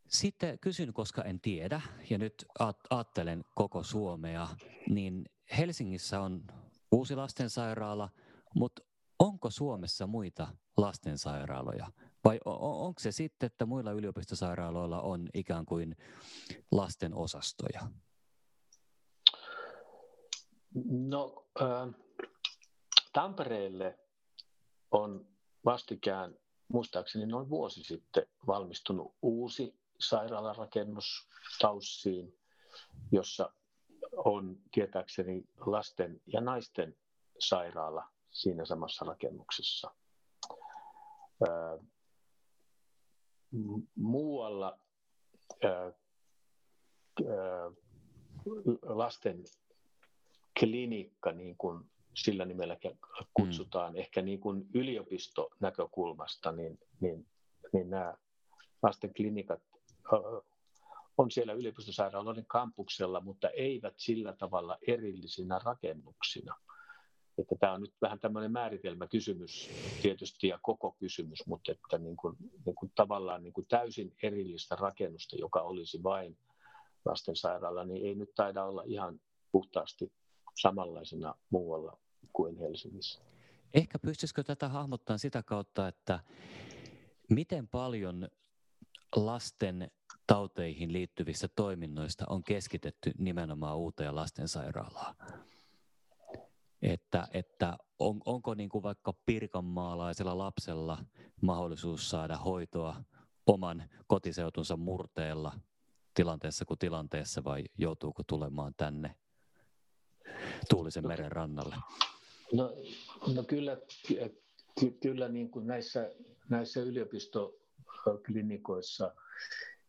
Sitten kysyn, koska en tiedä, ja nyt ajattelen koko Suomea, niin Helsingissä on uusi lastensairaala, mutta onko Suomessa muita lastensairaaloja? Vai onko se sitten, että muilla yliopistosairaaloilla on ikään kuin lasten osastoja? No, äh, Tampereelle on vastikään, muistaakseni noin vuosi sitten, valmistunut uusi sairaalarakennus Taussiin, jossa on tietääkseni lasten ja naisten sairaala siinä samassa rakennuksessa. Muualla lasten klinikka, niin kuin sillä nimellä kutsutaan, mm. ehkä niin kuin yliopistonäkökulmasta, niin, niin, niin nämä lasten klinikat on siellä yliopistosairaaloiden kampuksella, mutta eivät sillä tavalla erillisinä rakennuksina. Että tämä on nyt vähän tämmöinen määritelmäkysymys tietysti ja koko kysymys, mutta että niin kuin, niin kuin tavallaan niin kuin täysin erillistä rakennusta, joka olisi vain lastensairaala, niin ei nyt taida olla ihan puhtaasti samanlaisena muualla kuin Helsingissä. Ehkä pystyisikö tätä hahmottaa sitä kautta, että miten paljon lasten tauteihin liittyvistä toiminnoista on keskitetty nimenomaan uuteen lastensairaalaan? Että, että on, onko niin kuin vaikka pirkanmaalaisella lapsella mahdollisuus saada hoitoa oman kotiseutunsa murteella tilanteessa kuin tilanteessa vai joutuuko tulemaan tänne Tuulisen meren rannalle? No, no kyllä, ky, kyllä niin kuin näissä, näissä yliopistoklinikoissa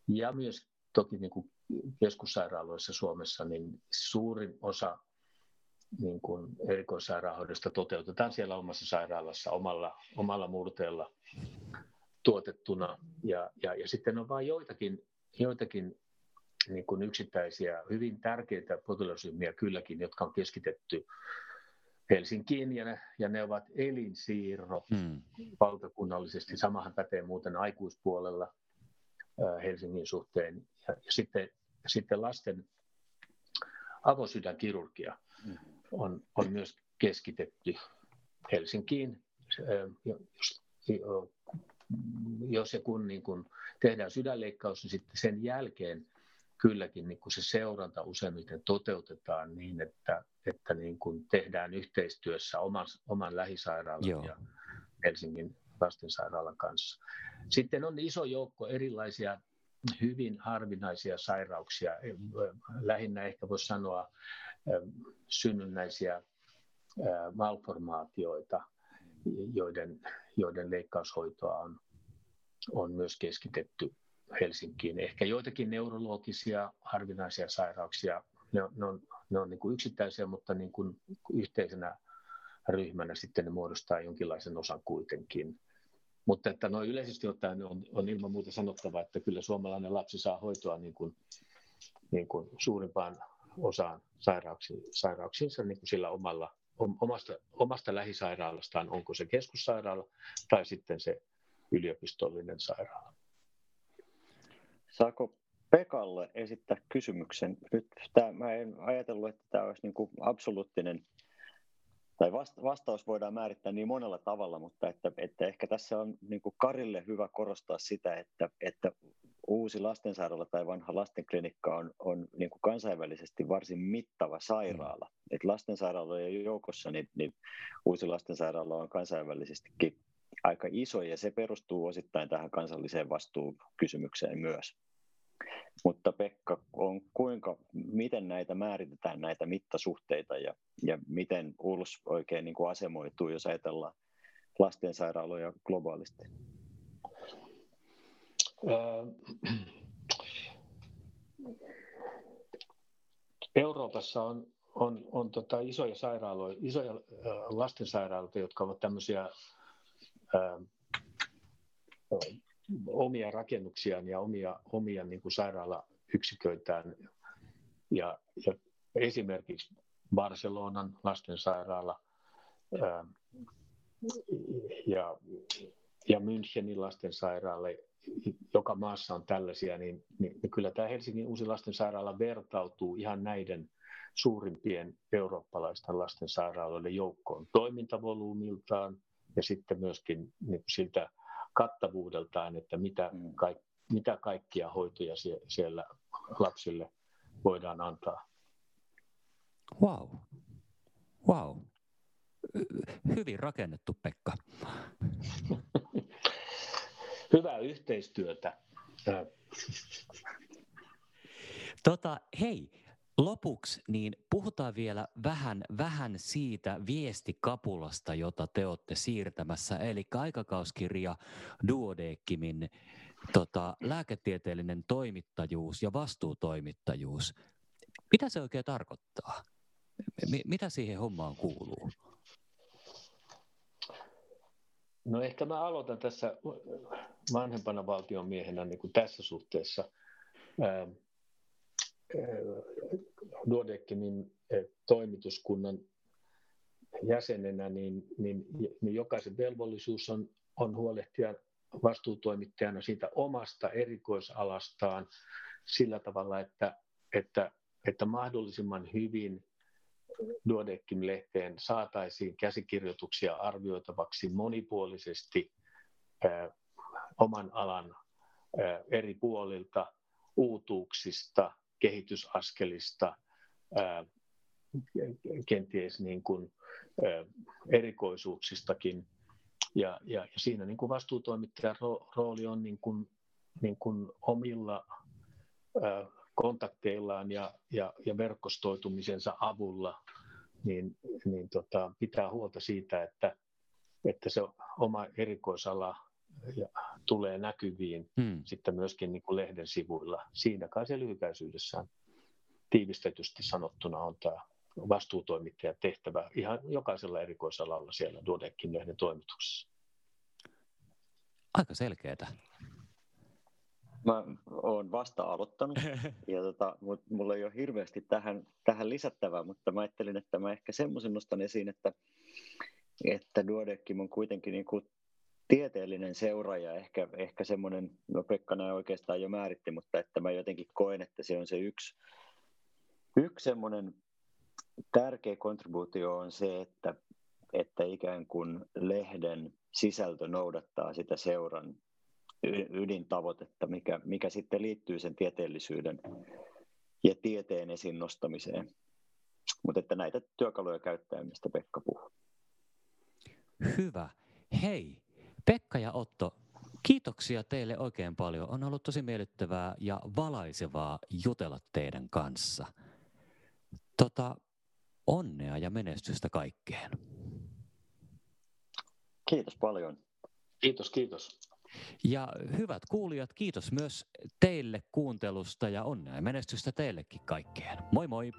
ja myös toki niin kuin keskussairaaloissa Suomessa, niin suurin osa niin kuin erikoissairaanhoidosta toteutetaan siellä omassa sairaalassa omalla, omalla murteella tuotettuna. Ja, ja, ja sitten on vain joitakin, joitakin niin kuin yksittäisiä hyvin tärkeitä potilasryhmiä kylläkin, jotka on keskitetty Helsinkiin ja ne, ja ne ovat elinsiirrot hmm. valtakunnallisesti. Samahan pätee muuten aikuispuolella Helsingin suhteen. Ja, ja sitten, sitten lasten avosydänkirurgia on, on myös keskitetty Helsinkiin. Jos, jos ja kun niin kun tehdään sydänleikkaus, niin sitten sen jälkeen kylläkin niin kun se seuranta useimmiten toteutetaan niin, että, että niin kun tehdään yhteistyössä oman, oman lähisairaalan Joo. ja Helsingin lastensairaalan kanssa. Sitten on iso joukko erilaisia hyvin harvinaisia sairauksia, lähinnä ehkä voisi sanoa synnynnäisiä malformaatioita, joiden, joiden leikkaushoitoa on, on myös keskitetty Helsinkiin. Ehkä joitakin neurologisia harvinaisia sairauksia, ne on, ne on, ne on niin kuin yksittäisiä, mutta niin kuin yhteisenä ryhmänä sitten ne muodostaa jonkinlaisen osan kuitenkin. Mutta että noin yleisesti ottaen on, on ilman muuta sanottava, että kyllä suomalainen lapsi saa hoitoa niin kuin, niin kuin suurimpaan osaan sairauksia, sairauksiinsa niin kuin sillä omalla, omasta, omasta lähisairaalastaan, onko se keskussairaala tai sitten se yliopistollinen sairaala. Saako Pekalle esittää kysymyksen? Nyt tämä, mä en ajatellut, että tämä olisi niin kuin absoluuttinen tai vastaus voidaan määrittää niin monella tavalla, mutta että, että ehkä tässä on niin kuin Karille hyvä korostaa sitä, että, että uusi lastensairaala tai vanha lastenklinikka on, on niin kuin kansainvälisesti varsin mittava sairaala. Mm. Et lastensairaalojen joukossa niin, niin uusi lastensairaala on kansainvälisestikin aika iso ja se perustuu osittain tähän kansalliseen vastuukysymykseen myös. Mutta Pekka, on kuinka, miten näitä määritetään, näitä mittasuhteita ja, ja miten ULS oikein niin kuin asemoituu, jos ajatellaan lastensairaaloja globaalisti? Euroopassa on, on, on tota isoja sairaaloja, isoja lastensairaaloita, jotka ovat tämmöisiä ää, omia rakennuksiaan ja omia, omia niin kuin sairaalayksiköitään. Ja, ja esimerkiksi Barcelonan lastensairaala ää, ja, ja Münchenin lastensairaala, joka maassa on tällaisia, niin, niin, niin kyllä tämä Helsingin uusi lastensairaala vertautuu ihan näiden suurimpien eurooppalaisten lastensairaaloiden joukkoon toimintavolyymiltaan ja sitten myöskin niin siltä kattavuudeltaan, että mitä, mm. kaik, mitä kaikkia hoitoja sie, siellä lapsille voidaan antaa. Wow. Wow. Hyvin rakennettu, Pekka. Hyvää yhteistyötä. Tota, hei, Lopuksi niin puhutaan vielä vähän, vähän siitä viestikapulasta, jota te olette siirtämässä, eli aikakauskirja Duodeckimin tota, lääketieteellinen toimittajuus ja vastuutoimittajuus. Mitä se oikein tarkoittaa? M- mitä siihen hommaan kuuluu? No ehkä mä aloitan tässä vanhempana valtionmiehenä niin kuin tässä suhteessa. Duodeckimin toimituskunnan jäsenenä, niin, niin, niin jokaisen velvollisuus on, on huolehtia vastuutoimittajana siitä omasta erikoisalastaan sillä tavalla, että, että, että mahdollisimman hyvin Duodeckim-lehteen saataisiin käsikirjoituksia arvioitavaksi monipuolisesti ää, eh, oman alan ää, eh, eri puolilta, uutuuksista, kehitysaskelista, ää, kenties niin kuin, erikoisuuksistakin. Ja, ja, ja siinä niin kuin vastuutoimittajan rooli on niin kuin, niin kuin omilla kontakteillaan ja, ja, ja verkostoitumisensa avulla niin, niin tota, pitää huolta siitä, että, että se oma erikoisala ja tulee näkyviin hmm. sitten myöskin niin kuin lehden sivuilla. Siinä kai se lyhykäisyydessään tiivistetysti sanottuna on tämä vastuutoimittajan tehtävä ihan jokaisella erikoisalalla siellä Duodekin lehden toimituksessa. Aika selkeää. Mä oon vasta aloittanut, ja tota, mut, mulla ei ole hirveästi tähän, tähän lisättävää, mutta mä ajattelin, että mä ehkä semmoisen nostan esiin, että, että Duodekim on kuitenkin niin kuin tieteellinen seuraaja, ehkä, ehkä semmoinen, no Pekka näin oikeastaan jo määritti, mutta että mä jotenkin koen, että se on se yksi, yksi semmoinen tärkeä kontribuutio on se, että, että ikään kuin lehden sisältö noudattaa sitä seuran ydintavoitetta, mikä, mikä sitten liittyy sen tieteellisyyden ja tieteen esiin nostamiseen. Mutta että näitä työkaluja käyttää, mistä Pekka puhuu. Hyvä. Hei, Pekka ja Otto, kiitoksia teille oikein paljon. On ollut tosi miellyttävää ja valaisevaa jutella teidän kanssa. Tota, onnea ja menestystä kaikkeen. Kiitos paljon. Kiitos, kiitos. Ja hyvät kuulijat, kiitos myös teille kuuntelusta ja onnea ja menestystä teillekin kaikkeen. Moi moi!